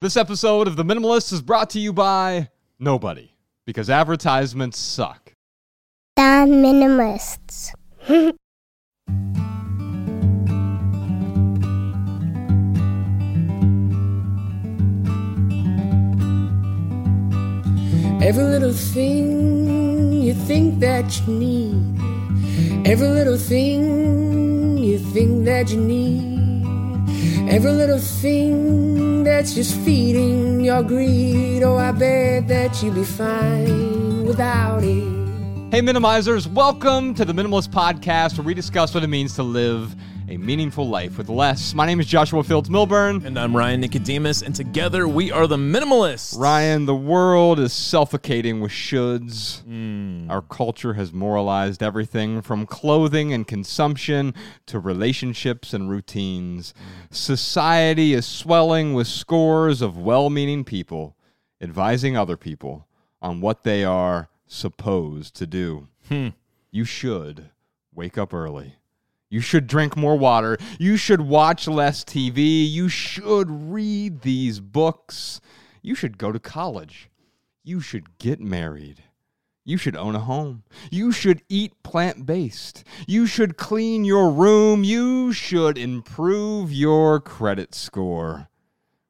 This episode of The Minimalist is brought to you by nobody because advertisements suck. The Minimalists. Every little thing you think that you need. Every little thing you think that you need. Every little thing that's just feeding your greed. Oh, I bet that you'd be fine without it. Hey, minimizers, welcome to the Minimalist Podcast where we discuss what it means to live a meaningful life with less. My name is Joshua Fields Millburn. And I'm Ryan Nicodemus, and together we are the Minimalists. Ryan, the world is suffocating with shoulds. Hmm. Our culture has moralized everything from clothing and consumption to relationships and routines. Hmm. Society is swelling with scores of well meaning people advising other people on what they are supposed to do. Hmm. You should wake up early. You should drink more water. You should watch less TV. You should read these books. You should go to college. You should get married. You should own a home. You should eat plant based. You should clean your room. You should improve your credit score.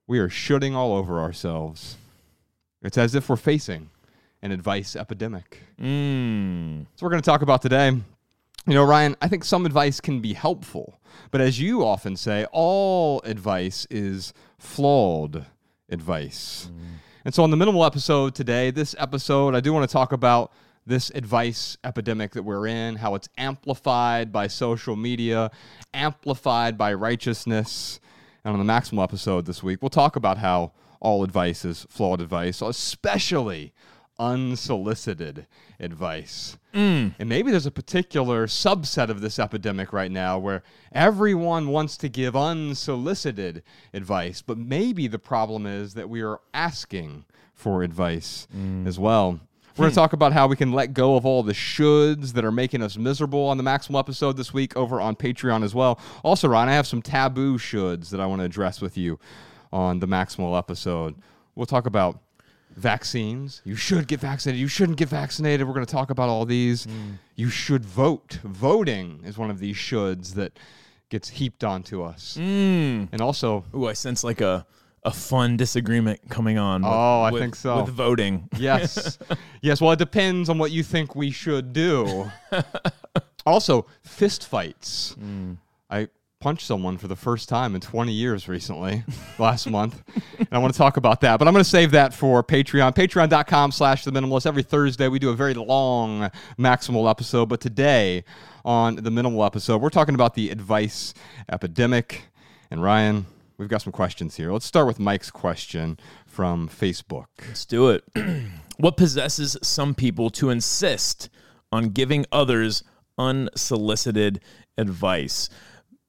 We are shooting all over ourselves. It's as if we're facing an advice epidemic. Mm. So we're going to talk about today. You know, Ryan, I think some advice can be helpful, but as you often say, all advice is flawed advice. Mm. And so on the minimal episode today, this episode, I do want to talk about this advice epidemic that we're in, how it's amplified by social media, amplified by righteousness. And on the maximal episode this week, we'll talk about how all advice is flawed advice, especially unsolicited advice. Mm. And maybe there's a particular subset of this epidemic right now where everyone wants to give unsolicited advice, but maybe the problem is that we are asking for advice mm. as well. We're going to hmm. talk about how we can let go of all the shoulds that are making us miserable on the Maximal episode this week over on Patreon as well. Also, Ron, I have some taboo shoulds that I want to address with you on the Maximal episode. We'll talk about vaccines. You should get vaccinated. You shouldn't get vaccinated. We're going to talk about all these. You should vote. Voting is one of these shoulds that gets heaped onto us. Mm. And also, Ooh, I sense like a, a fun disagreement coming on. With, Oh, I with- think so. With voting. yes. yes, well, it depends on what you think we should do. also, fist fights. I punched someone for the first time in 20 years recently, last month. And I want to talk about that. But I'm going to save that for Patreon. Patreon.com slash the minimalist. Every Thursday, we do a very long maximal episode. But today, on the minimal episode, we're talking about the advice epidemic. And Ryan, we've got some questions here. Let's start with Mike's question from Facebook. Let's do it. what possesses some people to insist on giving others unsolicited advice?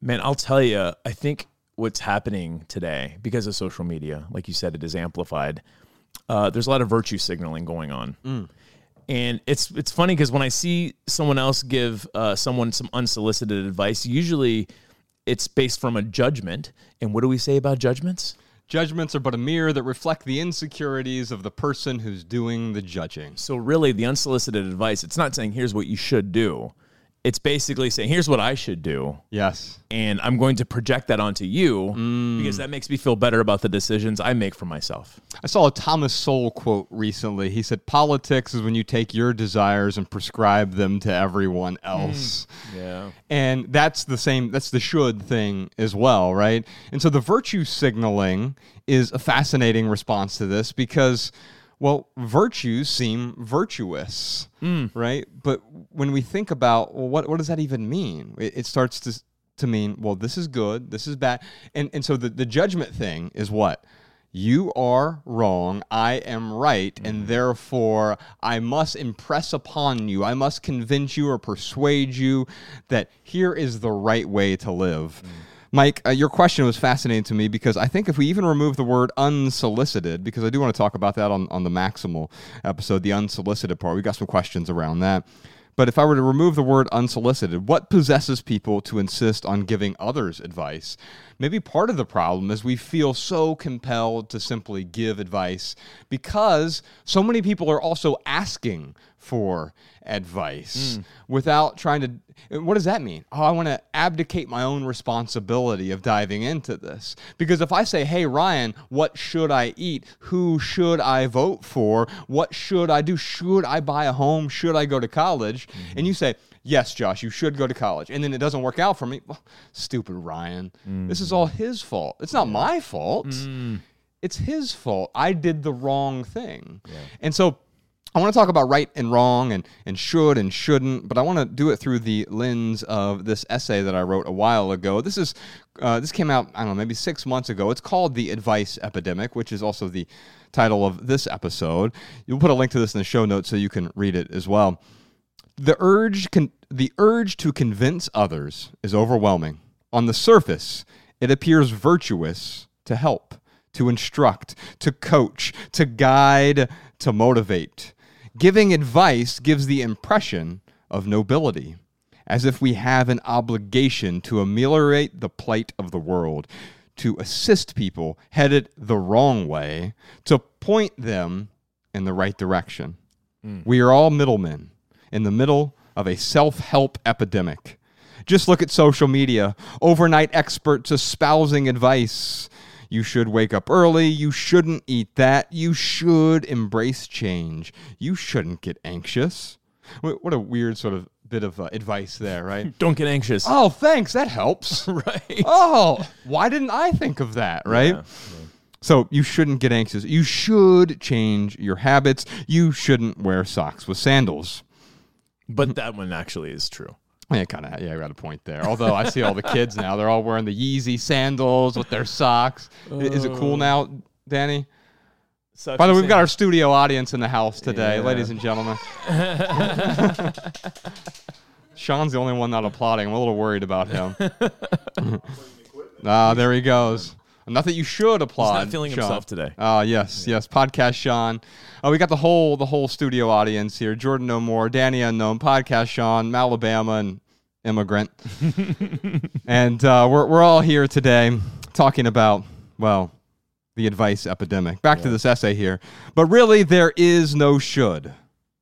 Man, I'll tell you, I think what's happening today because of social media, like you said, it is amplified. Uh, there's a lot of virtue signaling going on. And it's it's funny because when I see someone else give uh, someone some unsolicited advice, usually it's based from a judgment. And what do we say about judgments? Judgments are but a mirror that reflect the insecurities of the person who's doing the judging. So really, the unsolicited advice, it's not saying here's what you should do. It's basically saying here's what I should do, Yes. and I'm going to project that onto you mm. because that makes me feel better about the decisions I make for myself. I saw a Thomas Sowell quote recently. He said, Politics is when you take your desires and prescribe them to everyone hmm. else. Yeah. And that's the same, that's the should thing as well, right? And so the virtue signaling is a fascinating response to this because, well, virtues seem virtuous, hmm. right? But when we think about, well, what, what does that even mean? It, it starts to, to mean, well, this is good, this is bad. And, and so the, the judgment thing is what? You are wrong, I am right, and mm-hmm. therefore I must impress upon you, I must convince you or persuade you that here is the right way to live. Mm. Mike, uh, your question was fascinating to me because I think if we even remove the word unsolicited, because I do want to talk about that on, on the maximal episode, the unsolicited part, we got some questions around that. But if I were to remove the word unsolicited, what possesses people to insist on giving others advice? Maybe part of the problem is we feel so compelled to simply give advice because so many people are also asking for advice hmm. without trying to. What does that mean? Oh, I want to abdicate my own responsibility of diving into this. Because if I say, hey, Ryan, what should I eat? Who should I vote for? What should I do? Should I buy a home? Should I go to college? Mm-hmm. And you say, yes, Josh, you should go to college. And then it doesn't work out for me. Well, stupid Ryan. This is all his fault. It's not my fault. It's his fault. I did the wrong thing. And so I want to talk about right and wrong and, and should and shouldn't, but I want to do it through the lens of this essay that I wrote a while ago. This is uh, this came out I don't know maybe six months ago. It's called the Advice Epidemic, which is also the title of this episode. You'll put a link to this in the show notes so you can read it as well. The urge con- the urge to convince others is overwhelming. On the surface, it appears virtuous to help, to instruct, to coach, to guide, to motivate. Giving advice gives the impression of nobility, as if we have an obligation to ameliorate the plight of the world, to assist people headed the wrong way, to point them in the right direction. Hmm. We are all middlemen in the middle of a self help epidemic. Just look at social media, overnight experts espousing advice. You should wake up early. You shouldn't eat that. You should embrace change. You shouldn't get anxious. What a weird sort of bit of uh, advice there, right? Don't get anxious. oh, thanks. That helps. right. oh, why didn't I think of that, right? Yeah. So you shouldn't get anxious. You should change your habits. You shouldn't wear socks with sandals. But that one actually is true. Yeah, kind of. Yeah, I got a point there. Although I see all the kids now, they're all wearing the Yeezy sandals with their socks. I- Is it cool now, Danny? Such By the way, we've got our studio audience in the house today, Yeah. ladies and gentlemen. Sean's the only one not applauding. I'm a little worried about him. Ah, there he goes. Not that you should applaud. feeling Sean. himself today. Oh yes, yes. Podcast Sean. Oh, we got the whole the whole studio audience here. Jordan No More, Danny Unknown, Podcast Sean, Alabama, and immigrant. and uh, we're we're all here today talking about well the advice epidemic. Back to this essay here, but really there is no should.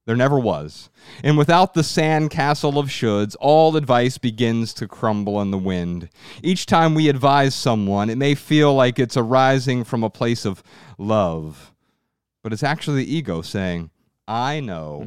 There never was. And without the sandcastle of shoulds, all advice begins to crumble in the wind. Each time we advise someone, it may feel like it's arising from a place of love, but it's actually the ego saying, I know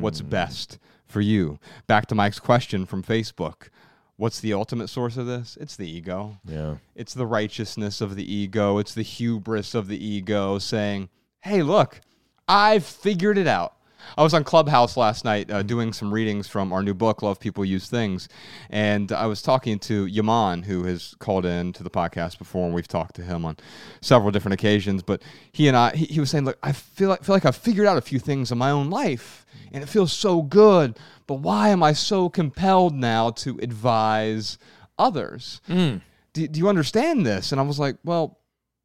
what's hmm. best for you. Back to Mike's question from Facebook. What's the ultimate source of this? It's the ego. Yeah. It's the righteousness of the ego. It's the hubris of the ego saying, hey, look, I've figured it out. I was on Clubhouse last night uh, doing some readings from our new book, Love People Use Things. And I was talking to Yaman, who has called in to the podcast before, and we've talked to him on several different occasions. But he and I, he, he was saying, Look, I feel like, feel like I've figured out a few things in my own life, and it feels so good. But why am I so compelled now to advise others? do, do you understand this? And I was like, well,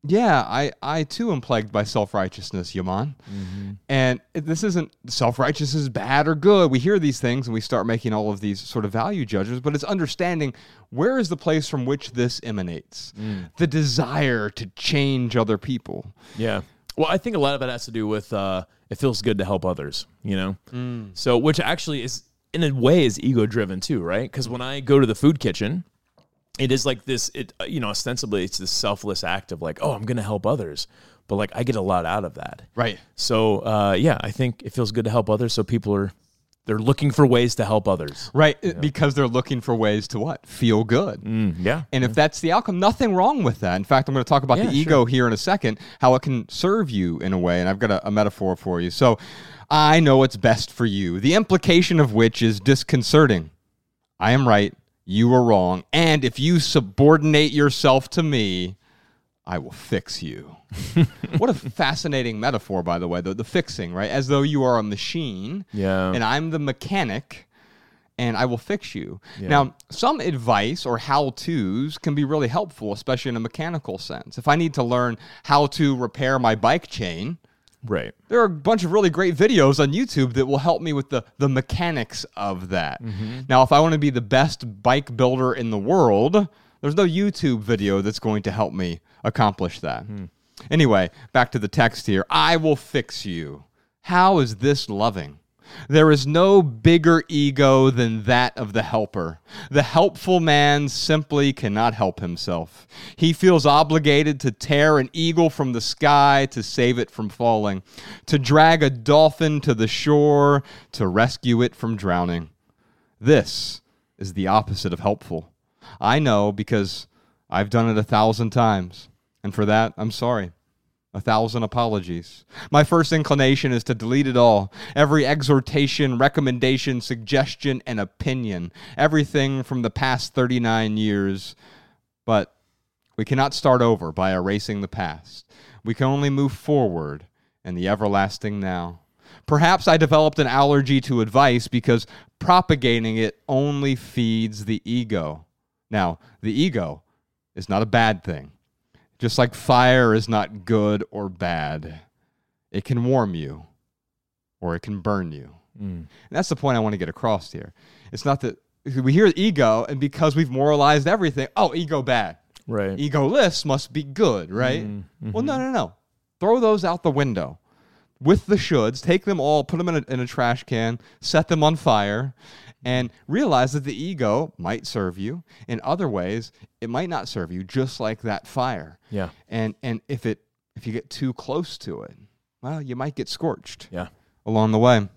yeah, I, I too am plagued by self righteousness, Yaman. Mm-hmm. And this isn't self righteousness is bad or good. We hear these things and we start making all of these sort of value judgments, but it's understanding where is the place from which this emanates mm. the desire to change other people. Yeah. Well, I think a lot of it has to do with uh, it feels good to help others, you know? Mm. So, which actually is, in a way, is ego driven too, right? Because when I go to the food kitchen, it is like this, it, uh, you know, ostensibly it's this selfless act of like, oh, I'm going to help others. But like, I get a lot out of that. Right. So, uh, yeah, I think it feels good to help others. So people are, they're looking for ways to help others. Right. Because they're looking for ways to what? Feel good. Mm, yeah. And if that's the outcome, nothing wrong with that. In fact, I'm going to talk about Yeah, the ego here in a second, how it can serve you in a way. And I've got a, a metaphor for you. So I know what's best for you, the implication of which is disconcerting. I am right, you are wrong. And if you subordinate yourself to me, I will fix you. what a fascinating metaphor, by the way, the, the fixing, right? As though you are a machine Yeah. and I'm the mechanic and I will fix you. Now, some advice or how to's can be really helpful, especially in a mechanical sense. If I need to learn how to repair my bike chain, right. there are a bunch of really great videos on YouTube that will help me with the, the mechanics of that. Mm-hmm. Now, if I want to be the best bike builder in the world, There's no YouTube video that's going to help me accomplish that. Hmm. Anyway, back to the text here. I will fix you. How is this loving? There is no bigger ego than that of the helper. The helpful man simply cannot help himself. He feels obligated to tear an eagle from the sky to save it from falling, to drag a dolphin to the shore to rescue it from drowning. This is the opposite of helpful. I know because I've done it a thousand times, and for that, I'm sorry. A thousand apologies. My first inclination is to delete it all. Every exhortation, recommendation, suggestion, and opinion. Everything from the past 39 years. But we cannot start over by erasing the past. We can only move forward in the everlasting now. Perhaps I developed an allergy to advice because propagating it only feeds the ego. Now, the ego is not a bad thing. Just like fire is not good or bad, it can warm you or it can burn you. Mm. And that's the point I want to get across here. It's not that we hear ego, and because we've moralized everything, oh, ego bad. Right. Egoless must be good, right? Mm-hmm. Well, no, mm-hmm. no, no. Throw those out the window with the shoulds, take them all, put them in a, in a trash can, set them on fire, Mm-hmm. and realize that the ego might serve you. In other ways, it might not serve you, just like that fire. Yeah. And and if it if you get too close to it, well, you might get scorched Yeah. along the way.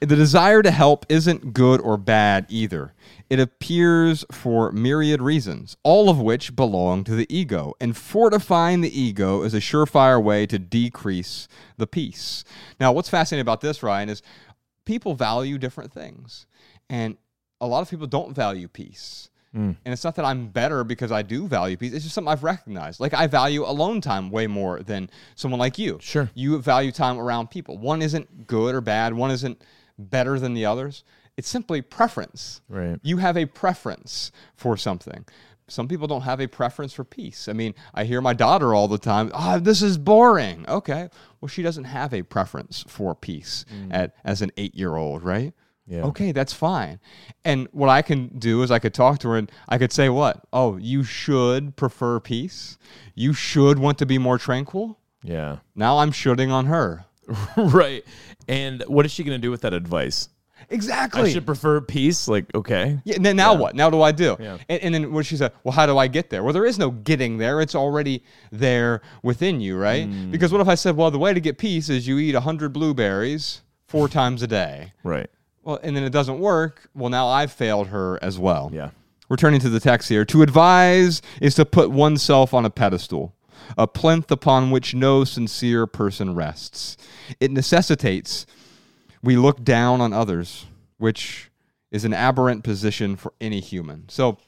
The desire to help isn't good or bad either. It appears for myriad reasons, all of which belong to the ego. And fortifying the ego is a surefire way to decrease the peace. Now, what's fascinating about this, Ryan, is people value different things. And a lot of people don't value peace. Hmm. And it's not that I'm better because I do value peace. It's just something I've recognized. Like I value alone time way more than someone like you. Sure. You value time around people. One isn't good or bad. One isn't better than the others. It's simply preference. Right. You have a preference for something. Some people don't have a preference for peace. I mean, I hear my daughter all the time, "Oh, this is boring." Okay. Well, she doesn't have a preference for peace mm. at as an 8-year-old, right? Yeah. Okay, that's fine. And what I can do is I could talk to her and I could say, "What? Oh, you should prefer peace. You should want to be more tranquil." Yeah. Now I'm shooting on her. right. And what is she going to do with that advice? Exactly. I should prefer peace. Like, okay. Yeah, and then now what? Now what do I do? Yeah. And, and then what she said, well, how do I get there? Well, there is no getting there. It's already there within you, right? Mm. Because what if I said, well, the way to get peace is you eat 100 blueberries four times a day? Right. Well, and then it doesn't work. Well, now I've failed her as well. Yeah. Returning to the text here, to advise is to put oneself on a pedestal, a plinth upon which no sincere person rests. It necessitates we look down on others, which is an aberrant position for any human. So,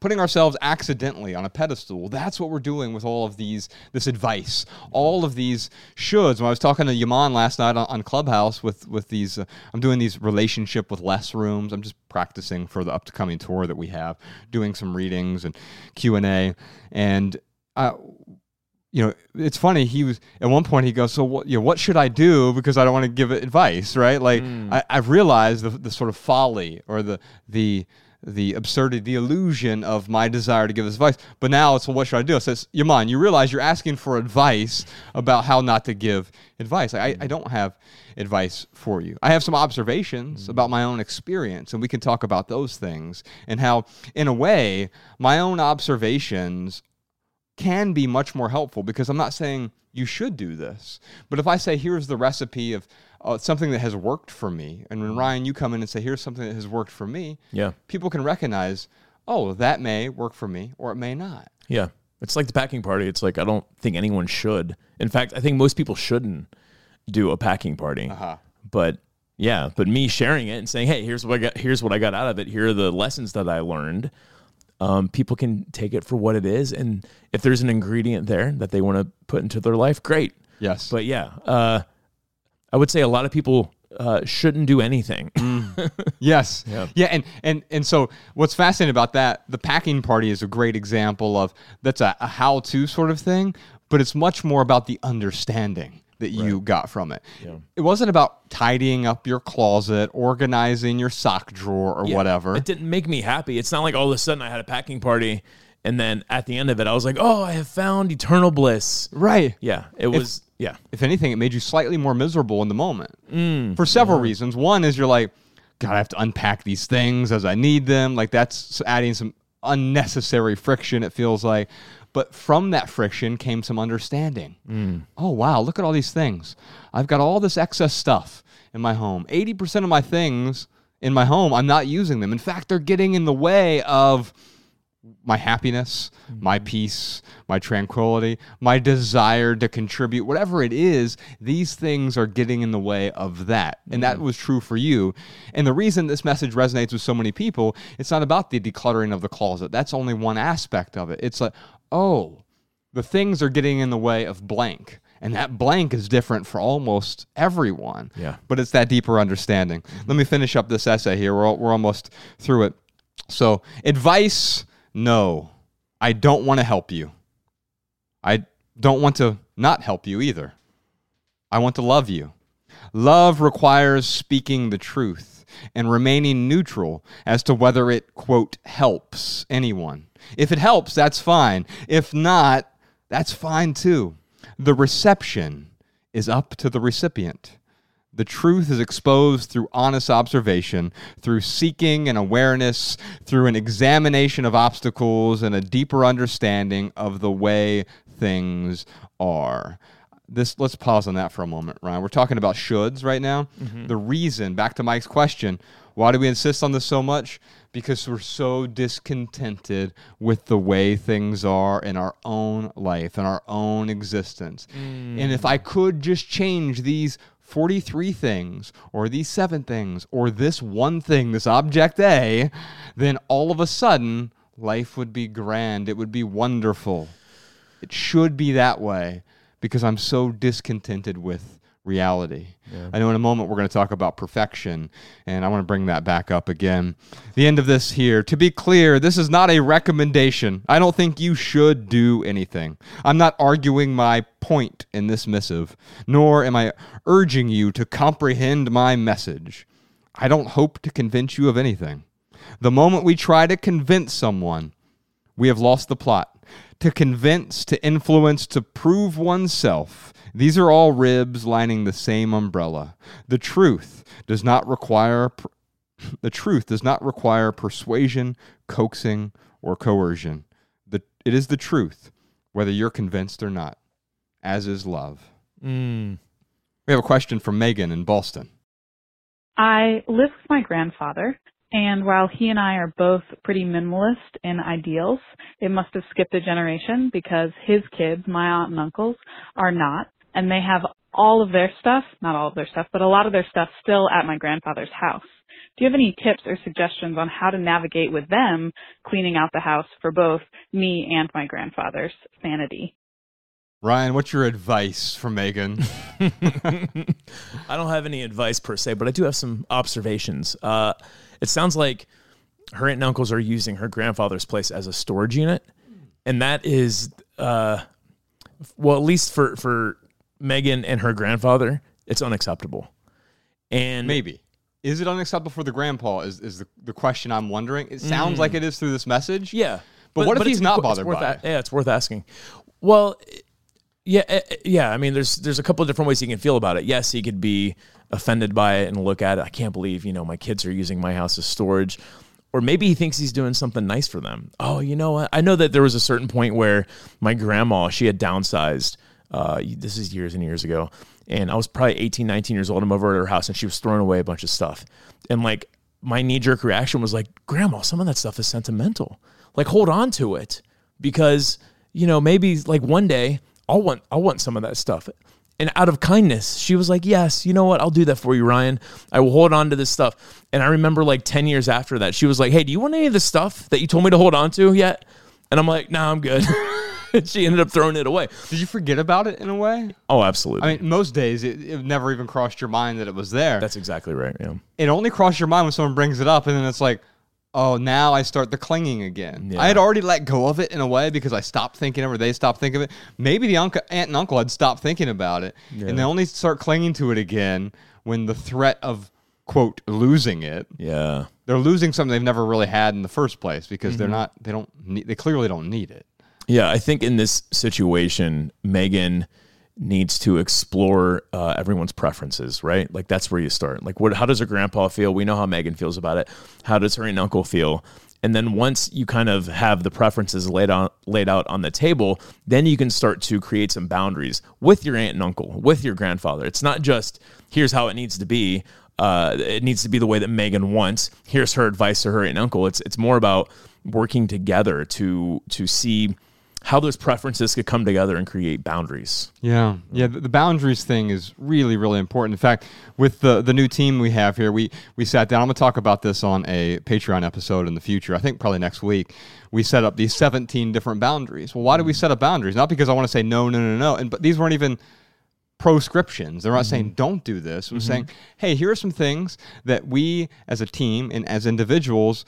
putting ourselves accidentally on a pedestal that's what we're doing with all of these this advice. All of these shoulds. When i was talking to yaman last night on, on clubhouse with with these uh, i'm doing these relationship with less rooms. I'm just practicing for the upcoming tour that we have doing some readings and q&a and uh, you know, it's funny. He was at one point. He goes, "So what? You know, what should I do? Because I don't want to give advice, right? Like hmm. I, I've realized the, the sort of folly or the the the absurdity, the illusion of my desire to give advice. But now it's, well, what should I do? It says, Yaman, you realize you're asking for advice about how not to give advice. I, I hmm. don't have advice for you. I have some observations hmm. about my own experience, and we can talk about those things and how, in a way, my own observations can be much more helpful because I'm not saying you should do this. But if I say, here's the recipe of uh, something that has worked for me, and when Ryan, you come in and say, here's something that has worked for me, Yeah. people can recognize, oh, that may work for me or it may not. Yeah. It's like the packing party. It's like I don't think anyone should. In fact, I think most people shouldn't do a packing party. Uh-huh. But yeah, but me sharing it and saying, "Hey, here's what I got. Here's what I got out of it. Here are the lessons that I learned." Um, people can take it for what it is, and if there's an ingredient there that they want to put into their life, great. Yes. But yeah, uh, I would say a lot of people uh, shouldn't do anything. Yes. Yeah. Yeah. And, and, and so what's fascinating about that, the packing party is a great example of that's a, a how to sort of thing, but it's much more about the understanding that you got from it. It wasn't about tidying up your closet, organizing your sock drawer, or Yeah. whatever. It didn't make me happy. It's not like all of a sudden I had a packing party and then at the end of it I was like, "Oh, I have found eternal bliss." right. Yeah, it was yeah. If anything, it made you slightly more miserable in the moment Mm, for several reasons. One is you're like, God, I have to unpack these things as I need them. Like that's adding some unnecessary friction, it feels like. But from that friction came some understanding. mm. Oh, wow, look at all these things. I've got all this excess stuff in my home. 80% of my things in my home, I'm not using them. In fact, they're getting in the way of my happiness, my peace, my tranquility, my desire to contribute, whatever it is, these things are getting in the way of that. And that was true for you. And the reason this message resonates with so many people, it's not about the decluttering of the closet. That's only one aspect of it. It's like, oh, the things are getting in the way of blank. And that blank is different for almost everyone. Yeah. But it's that deeper understanding. Let me finish up this essay here. We're, we're almost through it. So, advice no, I don't want to help you. I don't want to not help you either. I want to love you. Love requires speaking the truth and remaining neutral as to whether it, quote, helps anyone. If it helps, that's fine. If not, that's fine too. The reception is up to the recipient. The truth is exposed through honest observation, through seeking and awareness, through an examination of obstacles and a deeper understanding of the way things are. This let's pause on that for a moment, Ryan. We're talking about shoulds right now. Mm-hmm. The reason, back to Mike's question, why do we insist on this so much? Because we're so discontented with the way things are in our own life and our own existence. And if I mm. could just change these 43 things or these seven things or this one thing, this object A, then all of a sudden life would be grand. It would be wonderful. It should be that way because I'm so discontented with reality. I know in a moment we're going to talk about perfection, and I want to bring that back up again. The end of this here. To be clear, this is not a recommendation. I don't think you should do anything. I'm not arguing my point in this missive, nor am I urging you to comprehend my message. I don't hope to convince you of anything. The moment we try to convince someone, we have lost the plot. To convince, to influence, to prove oneself. These are all ribs lining the same umbrella. The truth does not require per- the truth does not require persuasion, coaxing, or coercion. The, it is the truth, whether you're convinced or not, as is love. Mm. We have a question from Megan in Boston. I live with my grandfather, and while he and I are both pretty minimalist in ideals, it must have skipped a generation because his kids, my aunt and uncles, are not, and they have all of their stuff, not all of their stuff, but a lot of their stuff still at my grandfather's house. Do you have any tips or suggestions on how to navigate with them cleaning out the house for both me and my grandfather's sanity? Ryan, what's your advice for Megan? I don't have any advice per se, but I do have some observations. Uh, it sounds like her aunt and uncles are using her grandfather's place as a storage unit, and that is, uh, well, at least for for Megan and her grandfather, it's unacceptable. And Maybe. Is it unacceptable for the grandpa? Is, is the, the question I'm wondering. It sounds like it is through this message. Yeah, But what if it's he's not bothered by a- it? Yeah, it's worth asking. Well, yeah, eh, eh, yeah. I mean, there's there's a couple of different ways he can feel about it. Yes, he could be offended by it and look at it. I can't believe you know my kids are using my house as storage. Or maybe he thinks he's doing something nice for them. Oh, you know what? I know that there was a certain point where my grandma, she had downsized. Uh, this is years and years ago. And I was probably 18, 19 years old. I'm over at her house and she was throwing away a bunch of stuff. And like my knee jerk reaction was like, Grandma, some of that stuff is sentimental. Like hold on to it because, you know, maybe like one day I'll want, I'll want some of that stuff. And out of kindness, she was like, Yes, you know what? I'll do that for you, Ryan. I will hold on to this stuff. And I remember like 10 years after that, she was like, Hey, do you want any of the stuff that you told me to hold on to yet? And I'm like, No, I'm good. she ended up throwing it away. Did you forget about it in a way? Oh, absolutely. I mean, most days it, it never even crossed your mind that it was there. That's exactly right. Yeah. it only crossed your mind when someone brings it up, and then it's like, oh, now I start the clinging again. Yeah. I had already let go of it in a way because I stopped thinking of it, or they stopped thinking of it. Maybe the uncle, aunt and uncle had stopped thinking about it, and they only start clinging to it again when the threat of quote losing it. Yeah. They're losing something they've never really had in the first place because Mm-hmm. they're not. They don't. Need, they clearly don't need it. Yeah, I think in this situation, Megan needs to explore uh, everyone's preferences, right? Like that's where you start. Like, what? How does her grandpa feel? We know how Megan feels about it. How does her aunt and uncle feel? And then once you kind of have the preferences laid out laid out on the table, then you can start to create some boundaries with your aunt and uncle, with your grandfather. It's not just here's how it needs to be. Uh, it needs to be the way that Megan wants. Here's her advice to her aunt and uncle. It's it's more about working together to to see how those preferences could come together and create boundaries. Yeah, yeah. The, the boundaries thing is really, really important. In fact, with the the new team we have here, we we sat down. I'm gonna talk about this on a Patreon episode in the future. I think probably next week. We set up these 17 different boundaries. Well, why do we set up boundaries? Not because I want to say no, no, no, no. And but these weren't even proscriptions. They're not saying mm-hmm. don't do this. We're mm-hmm. saying, hey, here are some things that we as a team and as individuals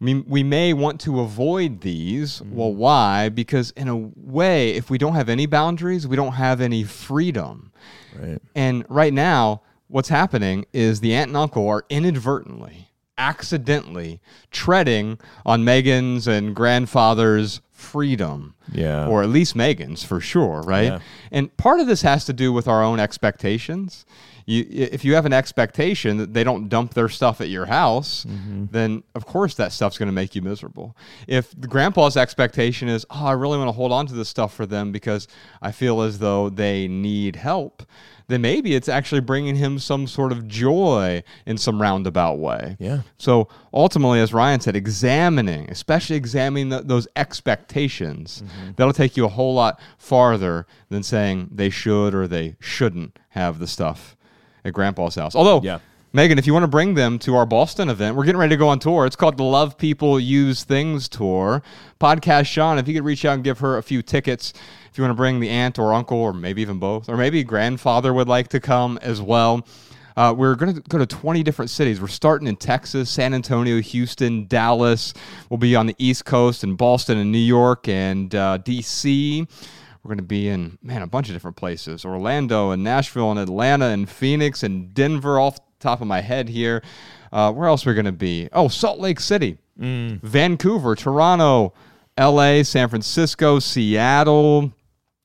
we, we may want to avoid these. Mm-hmm. Well, why? Because in a way, if we don't have any boundaries, we don't have any freedom. Right. And right now, what's happening is the aunt and uncle are inadvertently, accidentally treading on Megan's and grandfather's freedom. Yeah. Or at least Megan's for sure, right? Yeah. And part of this has to do with our own expectations. You, if you have an expectation that they don't dump their stuff at your house, mm-hmm. then of course that stuff's going to make you miserable. If the grandpa's expectation is, oh, I really want to hold on to this stuff for them because I feel as though they need help, then maybe it's actually bringing him some sort of joy in some roundabout way. Yeah. So ultimately, as Ryan said, examining, especially examining th those expectations, mm-hmm. that'll take you a whole lot farther than saying they should or they shouldn't have the stuff at Grandpa's house. Although, Yeah. Megan, if you want to bring them to our Boston event, we're getting ready to go on tour. It's called the Love People Use Things Tour. Podcast Sean, if you could reach out and give her a few tickets, if you want to bring the aunt or uncle, or maybe even both, or maybe grandfather would like to come as well. Uh, we're going to go to 20 different cities. We're starting in Texas, San Antonio, Houston, Dallas. We'll be on the East Coast in Boston and New York and uh, D.C. We're going to be in, man, a bunch of different places Orlando and Nashville and Atlanta and Phoenix and Denver off the top of my head here. Uh, where else are we going to be? Oh, Salt Lake City, Vancouver, Toronto, LA, San Francisco, Seattle.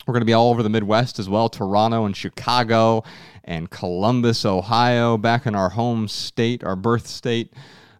We're going to be all over the Midwest as well Toronto and Chicago and Columbus, Ohio, back in our home state, our birth state,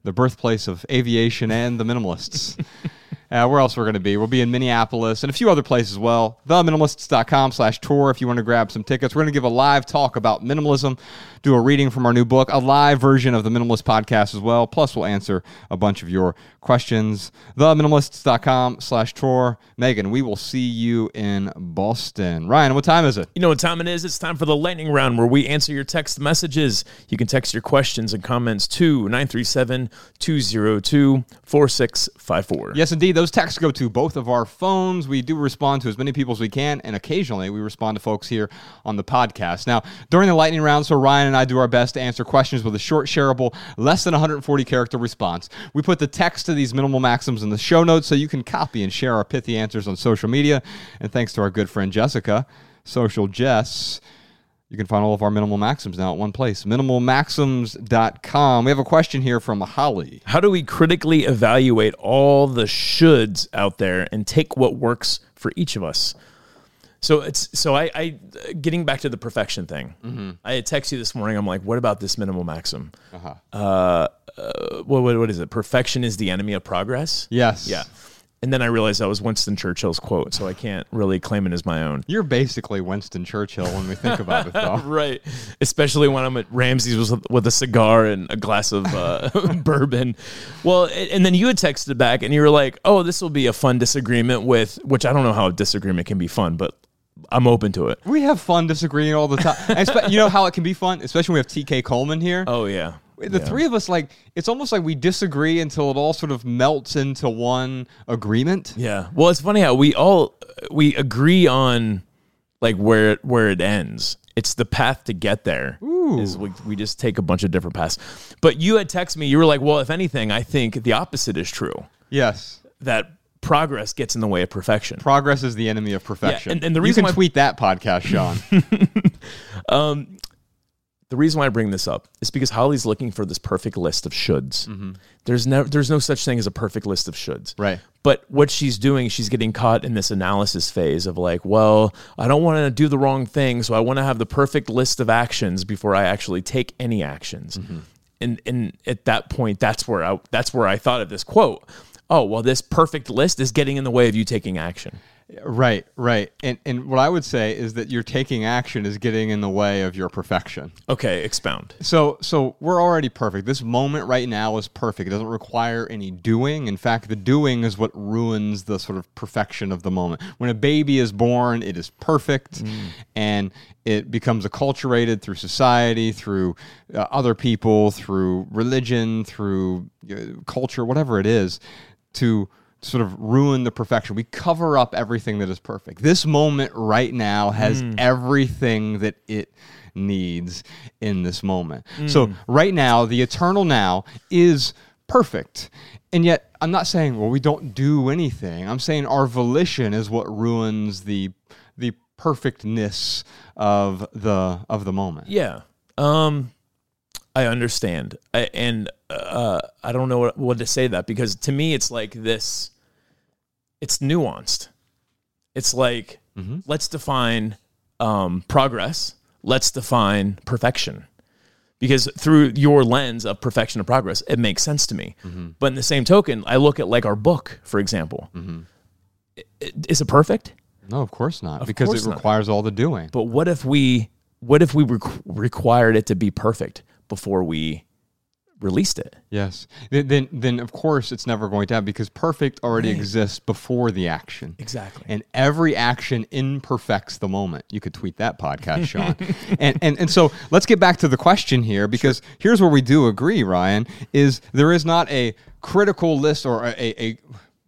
the birthplace of aviation and the minimalists. Uh, where else we're going to be? We'll be in Minneapolis and a few other places as well. Theminimalists.com slash tour if you want to grab some tickets. We're going to give a live talk about minimalism, do a reading from our new book, a live version of the Minimalist podcast as well. Plus, we'll answer a bunch of your questions. Theminimalists.com slash tour. Megan, we will see you in Boston. Ryan, what time is it? You know what time it is? It's time for the lightning round where we answer your text messages. You can text your questions and comments to 937 202 4654. Yes, indeed. Those texts go to both of our phones. We do respond to as many people as we can, and occasionally we respond to folks here on the podcast. Now, during the lightning round, so Ryan and I do our best to answer questions with a short, shareable, less than 140 character response. We put the text to these minimal maxims in the show notes so you can copy and share our pithy answers on social media. And thanks to our good friend Jessica, Social Jess. You can find all of our minimal maxims now at one place, minimalmaxims.com. We have a question here from Holly. How do we critically evaluate all the shoulds out there and take what works for each of us? So it's so I, I getting back to the perfection thing. I had text you this morning. I'm like, what about this minimal maxim? Uh-huh. Uh, what, what what is it? Perfection is the enemy of progress. Yes. Yeah. And then I realized that was Winston Churchill's quote, so I can't really claim it as my own. You're basically Winston Churchill when we think about it, though. Right. Especially when I'm at Ramsey's with, with a cigar and a glass of uh, bourbon. Well, and then you had texted back and you were like, oh, this will be a fun disagreement with, which I don't know how a disagreement can be fun, but I'm open to it. We have fun disagreeing all the time. Spe- you know how it can be fun, especially when we have TK Coleman here. Oh, yeah. the Yeah. three of us, like, it's almost like we disagree until it all sort of melts into one agreement. Yeah. Well, it's funny how we all we agree on like where it, where it ends. It's the path to get there. Is we, we just take a bunch of different paths. But you had texted me. You were like, "Well, if anything, I think the opposite is true. Yes. That progress gets in the way of perfection." Progress is the enemy of perfection. and- and the you can why- tweet that podcast, Sean. Um, the reason why I bring this up is because Holly's looking for this perfect list of shoulds. Mm-hmm. There's never there's no such thing as a perfect list of shoulds. Right. But what she's doing, she's getting caught in this analysis phase of like, well, I don't want to do the wrong thing, so I want to have the perfect list of actions before I actually take any actions. Mm-hmm. And and at that point, that's where I that's where I thought of this quote. Oh, well, this perfect list is getting in the way of you taking action. right, right. And and what I would say is that your taking action is getting in the way of your perfection. Okay, expound. So so we're already perfect. This moment right now is perfect. It doesn't require any doing. In fact, the doing is what ruins the sort of perfection of the moment. When a baby is born, it is perfect and it becomes acculturated through society, through uh, other people, through religion, through uh, culture, whatever it is, to sort of ruin the perfection. We cover up everything that is perfect. This moment right now has everything that it needs in this moment. So right now, the eternal now is perfect. And yet I'm not saying well we don't do anything. I'm saying our volition is what ruins the the perfectness of the of the moment. Yeah. Um I understand. I, and uh I don't know what, what to say to that because to me it's like this it's nuanced. It's like let's define um progress, let's define perfection. Because through your lens of perfection and progress, it makes sense to me. But in the same token, I look at like our book, for example. I- Is it perfect? No, of course not, because course it not. requires all the doing. But what if we what if we requ- required it to be perfect before we released it? Yes. Then, then, then of course it's never going to happen because perfect already exists before the action. Exactly. And every action imperfects the moment. You could tweet that podcast, Sean. and, and and so let's get back to the question here because here's where we do agree, Ryan, is there is not a critical list or a, a, a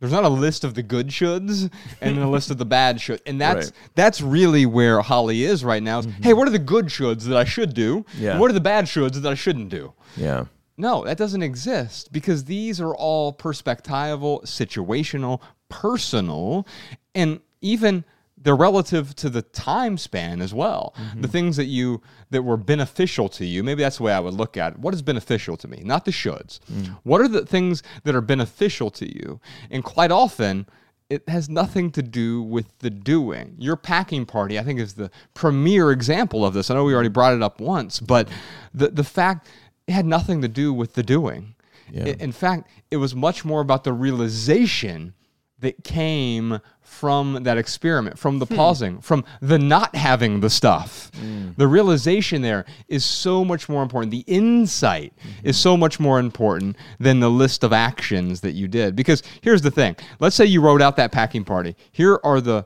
there's not a list of the good shoulds and a list of the bad should. And that's Right. that's really where Holly is right now. Is, Hey, mm-hmm. what are the good shoulds that I should do? Yeah. What are the bad shoulds that I shouldn't do? Yeah. No, that doesn't exist because these are all perspectival, situational, personal, and even they're relative to the time span as well. Mm-hmm. The things that you that were beneficial to you, maybe that's the way I would look at it. What is beneficial to me? Not the shoulds. Mm. What are the things that are beneficial to you? And quite often it has nothing to do with the doing. Your packing party, I think, is the premier example of this. I know we already brought it up once, but the the fact it had nothing to do with the doing. I- In fact, it was much more about the realization that came from that experiment, from the hmm. pausing, from the not having the stuff. Hmm. The realization there is so much more important. The insight is hmm. so much more important than the list of actions that you did. Because here's the thing let's say you wrote out that packing party. Here are the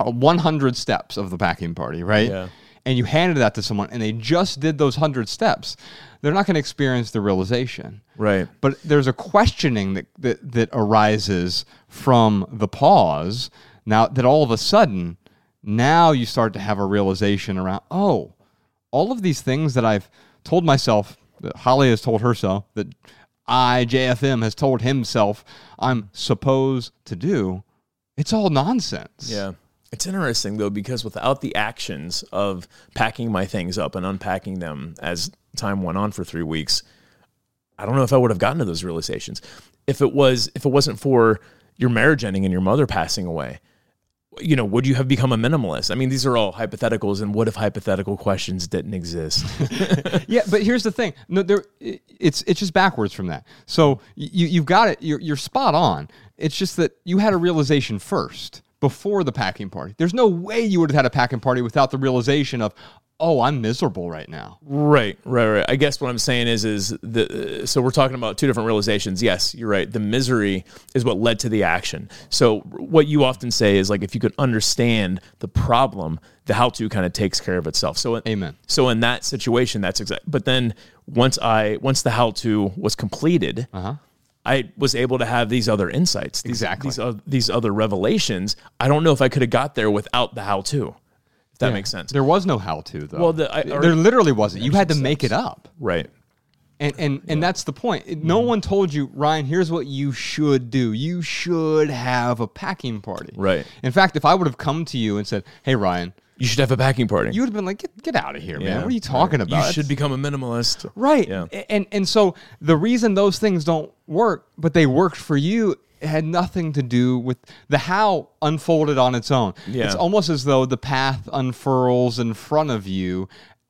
uh, 100 steps of the packing party, right? Yeah. And you handed that to someone and they just did those 100 steps. They're not going to experience the realization. Right. But there's a questioning that, that, that arises from the pause. Now that all of a sudden, now you start to have a realization around, oh, all of these things that I've told myself, that Holly has told herself, that I, JFM, has told himself I'm supposed to do, it's all nonsense. Yeah. It's interesting though because without the actions of packing my things up and unpacking them as time went on for 3 weeks, I don't know if I would have gotten to those realizations. If it was if it wasn't for your marriage ending and your mother passing away, you know, would you have become a minimalist? I mean, these are all hypotheticals and what if hypothetical questions didn't exist? yeah, but here's the thing. No, there, it's it's just backwards from that. So you you've got it. You're you're spot on. It's just that you had a realization first before the packing party. There's no way you would have had a packing party without the realization of, oh, I'm miserable right now. Right, right, right. I guess what I'm saying is, is the so we're talking about two different realizations. Yes, you're right. The misery is what led to the action. So what you often say is like if you could understand the problem, the how-to kind of takes care of itself. So Amen. So in that situation, that's exact. But then once I once the how-to was completed, Uh-huh. I was able to have these other insights, these, Exactly. these, oth- these other revelations. I don't know if I could have got there without the how-to. That Yeah. makes sense. There was no how to though. Well, the- I- there literally wasn't. You had to make it up. Right. And and and that's the point. It- No mm-hmm. one told you, Ryan. Here's what you should do. You should have a packing party. Right. In fact, if I would have come to you and said, "Hey, Ryan," You should have a packing party. you would have been like, "Get get out of here, man. What are you talking right. about? You should become a minimalist. Right. Yeah. And and so the reason those things don't work, but they worked for you, it had nothing to do with the how unfolded on its own. Yeah. It's almost as though the path unfurls in front of you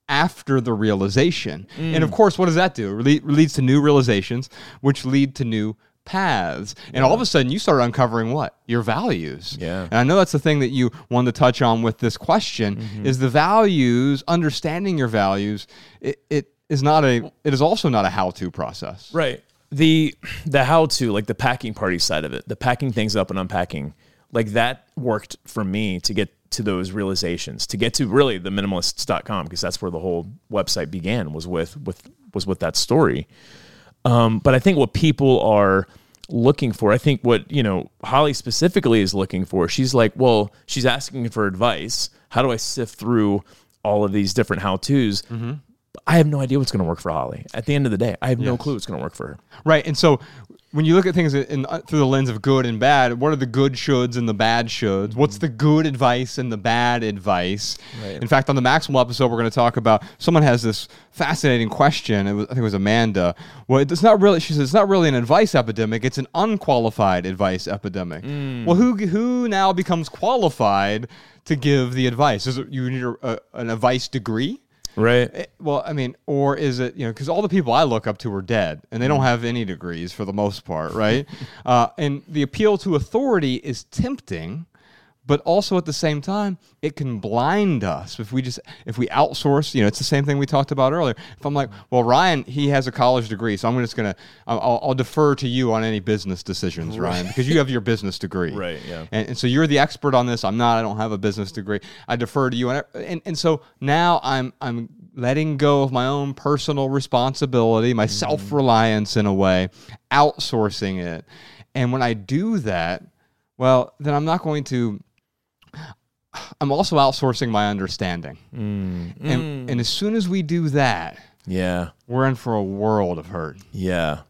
after the realization. Mm. And of course, what does that do? It le- leads to new realizations, which lead to new paths. And all of a sudden you start uncovering what? Your values. Yeah. And I know that's the thing that you wanted to touch on with this question Mm-hmm. is the values, understanding your values, it, it is not a it is also not a how-to process. Right. The the how to like the packing party side of it, the packing things up and unpacking, like that worked for me to get to those realizations, to get to really the minimalists.com because that's where the whole website began was with with was with that story. Um, but I think what people are looking for, I think what, you know, Holly specifically is looking for, she's like, well, she's asking for advice. How do I sift through all of these different how to's? I have no idea what's going to work for Holly. At the end of the day, I have no clue what's going to work for her. Right. And so when you look at things in, uh, through the lens of good and bad, what are the good shoulds and the bad shoulds? What's the good advice and the bad advice? In fact, on the Maximal episode, we're going to talk about someone has this fascinating question. It was, I think it was Amanda. Well, it's not really. She says it's not really an advice epidemic. It's an unqualified advice epidemic. Well, who who now becomes qualified to give the advice? Is it you need a, a, an advice degree? Right. Eh, Well, I mean, or is it you know because all the people I look up to are dead and they don't have any degrees for the most part, right? uh, and the appeal to authority is tempting, but also at the same time it can blind us if we just if we outsource. You know, it's the same thing we talked about earlier. If I'm like, well, Ryan, he has a college degree, so I'm just gonna I'll, I'll- defer to you on any business decisions, Ryan, because you have your business degree, Right, yeah. and, and so you're the expert on this. I'm not. I don't have a business degree. I defer to you, and and, and so now I'm I'm letting go of my own personal responsibility, my mm-hmm. self reliance in a way, outsourcing it. And when I do that, well, then I'm not going to. I'm also outsourcing my understanding, mm. and mm. and as soon as we do that, Yeah. we're in for a world of hurt. Yeah.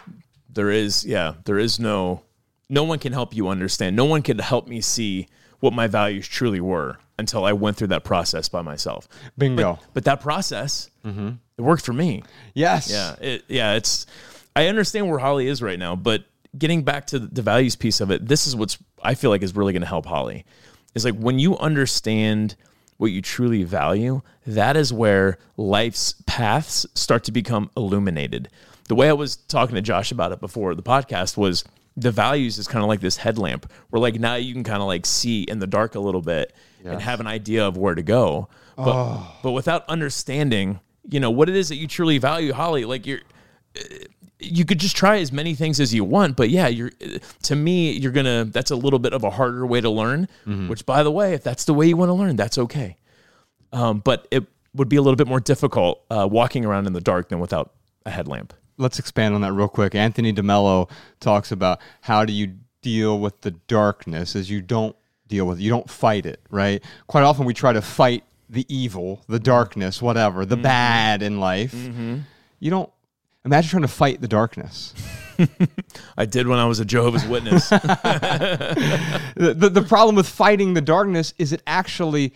There is, yeah, there is no, no one can help you understand. No one could help me see what my values truly were until I went through that process by myself. Bingo. But that process, mm-hmm. it worked for me. yes. Yeah. It, yeah. It's, I understand where Holly is right now, but getting back to the values piece of it, this is what's, I feel like is really going to help Holly. Is like when you understand what you truly value, that is where life's paths start to become illuminated. The way I was talking to Josh about it before the podcast was the values is kind of like this headlamp where like now you can kind of like see in the dark a little bit and have an idea of where to go. But oh. but without understanding, you know, what it is that you truly value, Holly, like you're you could just try as many things as you want but yeah you're to me you're gonna that's a little bit of a harder way to learn which by the way if that's the way you want to learn that's okay um, but it would be a little bit more difficult uh, walking around in the dark than without a headlamp let's expand on that real quick. Anthony DeMello talks about how do you deal with the darkness as you don't deal with it. You don't fight it, right? Quite often we try to fight the evil, the darkness, whatever, the bad in life. You don't imagine trying to fight the darkness. i did when i was a jehovah's witness the, the, the problem with fighting the darkness is it actually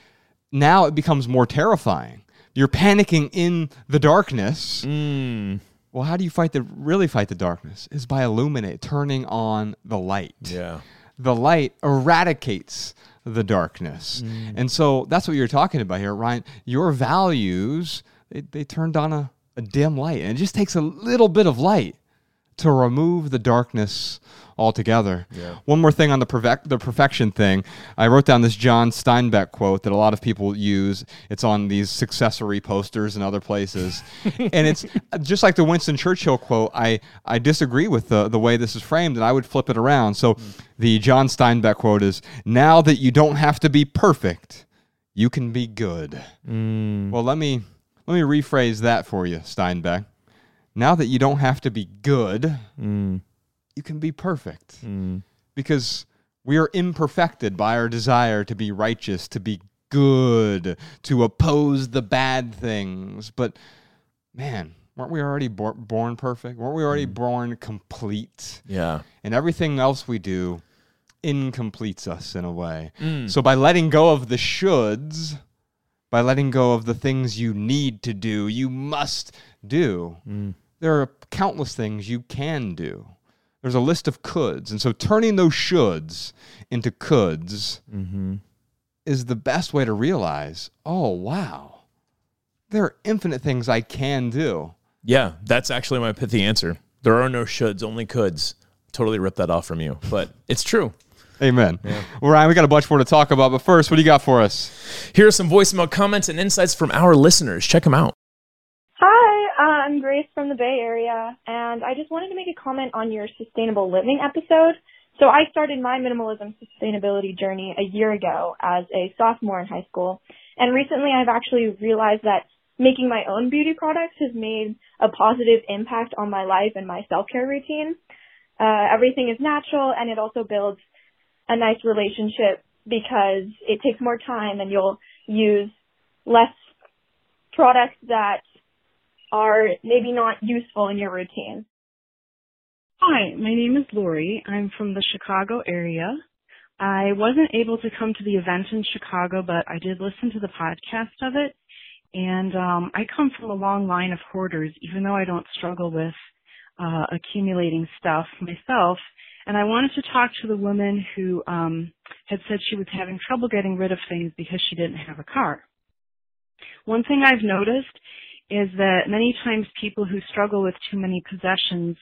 now it becomes more terrifying. You're panicking in the darkness. Mm. Well, how do you fight the really fight the darkness? Is by illuminate, turning on the light. yeah The light eradicates the darkness. Mm. And so that's what you're talking about here, Ryan. Your values, they, they turned on a, a dim light. And it just takes a little bit of light to remove the darkness altogether. One more thing on the perfect, the perfection thing. I wrote down this John Steinbeck quote that a lot of people use. It's on these successory posters and other places. and it's just like the Winston Churchill quote. I, I disagree with the, the way this is framed and I would flip it around. So hmm. the John Steinbeck quote is now that you don't have to be perfect, you can be good. Hmm. Well, let me let me rephrase that for you, Steinbeck. Now that you don't have to be good, mm. you can be perfect. Mm. Because we are imperfected by our desire to be righteous, to be good, to oppose the bad things. But man, weren't we already bor- born perfect? Weren't we already mm. born complete? Yeah. And everything else we do incompletes us in a way. So by letting go of the shoulds, by letting go of the things you need to do, you must do, mm. there are countless things you can do. There's a list of coulds. And so turning those shoulds into coulds mm-hmm. is the best way to realize, oh, wow, there are infinite things I can do. Yeah, that's actually my pithy answer. There are no shoulds, only coulds. Totally ripped that off from you, but it's true. Amen. Well, Ryan, we got a bunch more to talk about, but first, what do you got for us? Here are some voicemail comments and insights from our listeners. Check them out. Hi, uh, I'm Grace from the Bay Area, and I just wanted to make a comment on your sustainable living episode. So I started my minimalism sustainability journey a year ago as a sophomore in high school, and recently I've actually realized that making my own beauty products has made a positive impact on my life and my self-care routine. Uh, everything is natural, and it also builds a nice relationship because it takes more time and you'll use less products that are maybe not useful in your routine. Hi, my name is Lori. I'm from the Chicago area. I wasn't able to come to the event in Chicago, but I did listen to the podcast of it. And um, I come from a long line of hoarders, even though I don't struggle with uh, accumulating stuff myself. And I wanted to talk to the woman who um, had said she was having trouble getting rid of things because she didn't have a car. One thing I've noticed is that many times people who struggle with too many possessions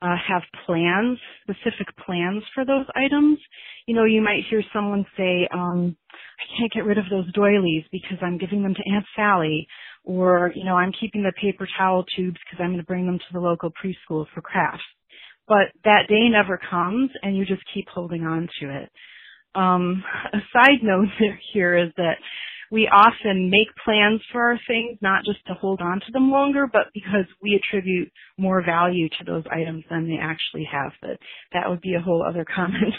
uh, have plans, specific plans for those items. You know, you might hear someone say, um, I can't get rid of those doilies because I'm giving them to Aunt Sally, or, you know, I'm keeping the paper towel tubes because I'm going to bring them to the local preschool for crafts. But that day never comes and you just keep holding on to it. Um, a side note here is that we often make plans for our things, not just to hold on to them longer, but because we attribute more value to those items than they actually have. But that would be a whole other comment.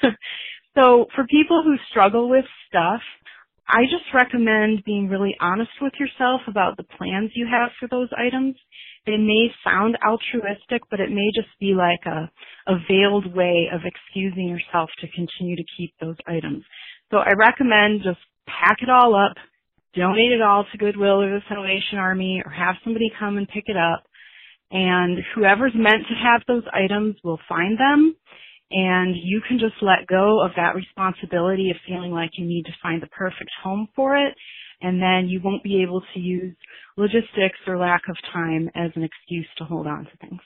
so for people who struggle with stuff, I just recommend being really honest with yourself about the plans you have for those items. They may sound altruistic, but it may just be like a, a veiled way of excusing yourself to continue to keep those items. So I recommend just pack it all up, donate it all to Goodwill or the Salvation Army, or have somebody come and pick it up. And whoever's meant to have those items will find them. And you can just let go of that responsibility of feeling like you need to find the perfect home for it. And then you won't be able to use logistics or lack of time as an excuse to hold on to things.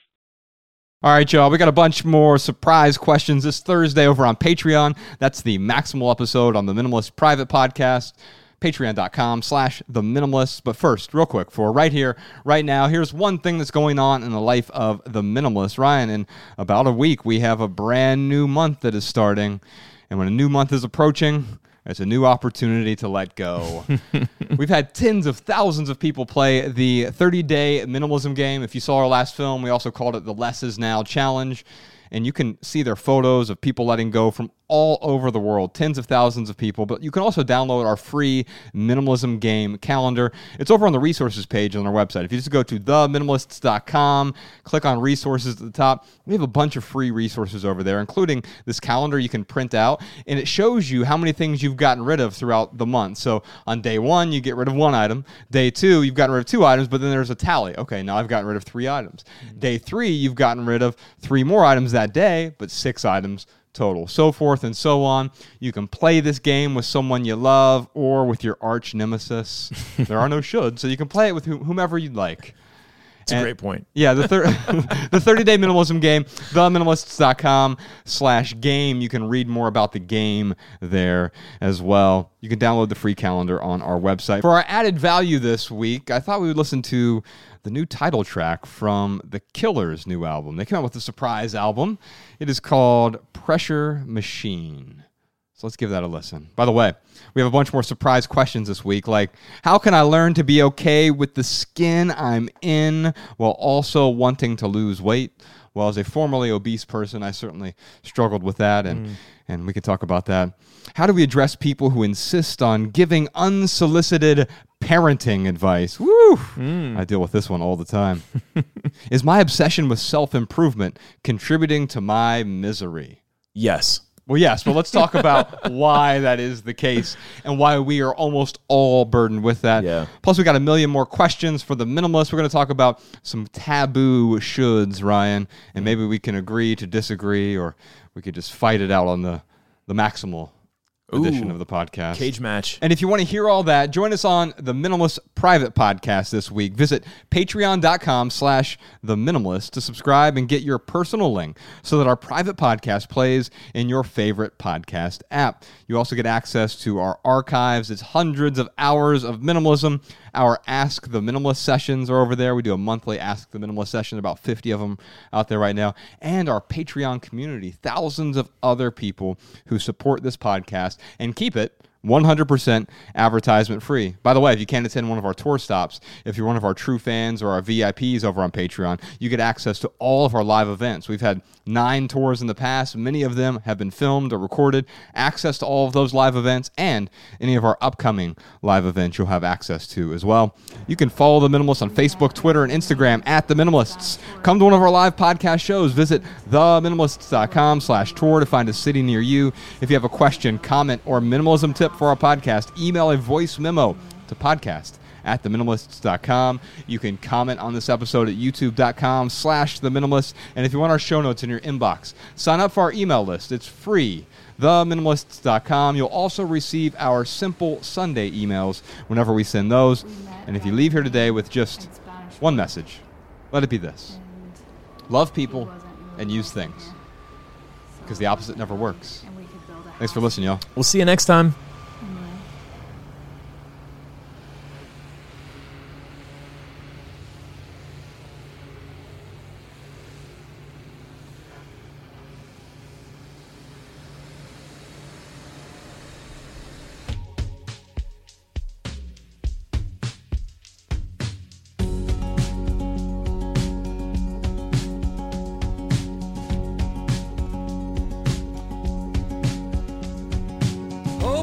All right, y'all. We got a bunch more surprise questions this Thursday over on Patreon. That's the maximal episode on the Minimalist Private Podcast. Patreon.com slash the minimalist. But first, real quick, for right here, right now, here's one thing that's going on in the life of the minimalist. Ryan, in about a week, we have a brand new month that is starting. And when a new month is approaching, it's a new opportunity to let go. We've had tens of thousands of people play the 30 day minimalism game. If you saw our last film, we also called it the Less Is Now Challenge. And you can see their photos of people letting go from all over the world, tens of thousands of people. But you can also download our free minimalism game calendar. It's over on the resources page on our website. If you just go to theminimalists.com, click on resources at the top, we have a bunch of free resources over there, including this calendar you can print out, and it shows you how many things you've gotten rid of throughout the month. So on day one, you get rid of one item. Day two, you've gotten rid of two items, but then there's a tally. Okay, now I've gotten rid of three items. Mm-hmm. Day three, you've gotten rid of three more items that day, but six items total, so forth and so on. You can play this game with someone you love or with your arch nemesis. there are no should, so you can play it with whomever you'd like. It's a great point. Yeah, the, thir- the 30 day minimalism game, theminimalists.com slash game. You can read more about the game there as well. You can download the free calendar on our website. For our added value this week, I thought we would listen to the new title track from The Killers' new album. They came out with a surprise album. It is called Pressure Machine. So let's give that a listen. By the way, we have a bunch more surprise questions this week, like how can I learn to be okay with the skin I'm in while also wanting to lose weight? Well, as a formerly obese person, I certainly struggled with that, and mm. and we could talk about that. How do we address people who insist on giving unsolicited parenting advice? Woo! Mm. I deal with this one all the time. Is my obsession with self improvement contributing to my misery? Yes. Well, yes, but let's talk about why that is the case and why we are almost all burdened with that. Yeah. Plus, we got a million more questions for the minimalist. We're going to talk about some taboo shoulds, Ryan, and mm. maybe we can agree to disagree, or we could just fight it out on the the maximal edition Ooh, of the podcast. Cage match. And if you want to hear all that, join us on the Minimalist Private Podcast this week. Visit patreon.com slash the minimalist to subscribe and get your personal link so that our private podcast plays in your favorite podcast app. You also get access to our archives. It's hundreds of hours of minimalism. Our Ask the Minimalist sessions are over there. We do a monthly Ask the Minimalist session, about 50 of them out there right now. And our Patreon community, thousands of other people who support this podcast and keep it 100% advertisement free. By the way, if you can't attend one of our tour stops, if you're one of our true fans or our VIPs over on Patreon, you get access to all of our live events. We've had nine tours in the past. Many of them have been filmed or recorded. Access to all of those live events and any of our upcoming live events you'll have access to as well. You can follow The Minimalists on Facebook, Twitter, and Instagram at The Minimalists. Come to one of our live podcast shows. Visit theminimalists.com slash tour to find a city near you. If you have a question, comment, or minimalism tip for our podcast, email a voice memo to podcast at theminimalists.com. You can comment on this episode at youtube.com slash theminimalists. And if you want our show notes in your inbox, sign up for our email list. It's free. Theminimalists.com. You'll also receive our simple Sunday emails whenever we send those. And if you leave here today with just one message, let it be this love people and use things. Because the opposite never works. Thanks for listening, y'all. We'll see you next time.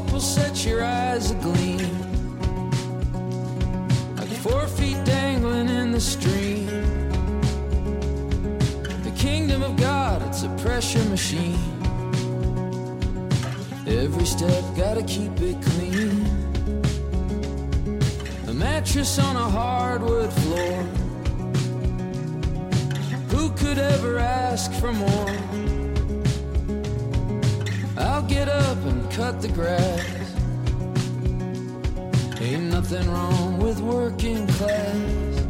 Hope will set your eyes agleam. Like four feet dangling in the stream. The kingdom of God, it's a pressure machine. Every step gotta keep it clean. A mattress on a hardwood floor. Who could ever ask for more? I'll get up and cut the grass. Ain't nothing wrong with working class.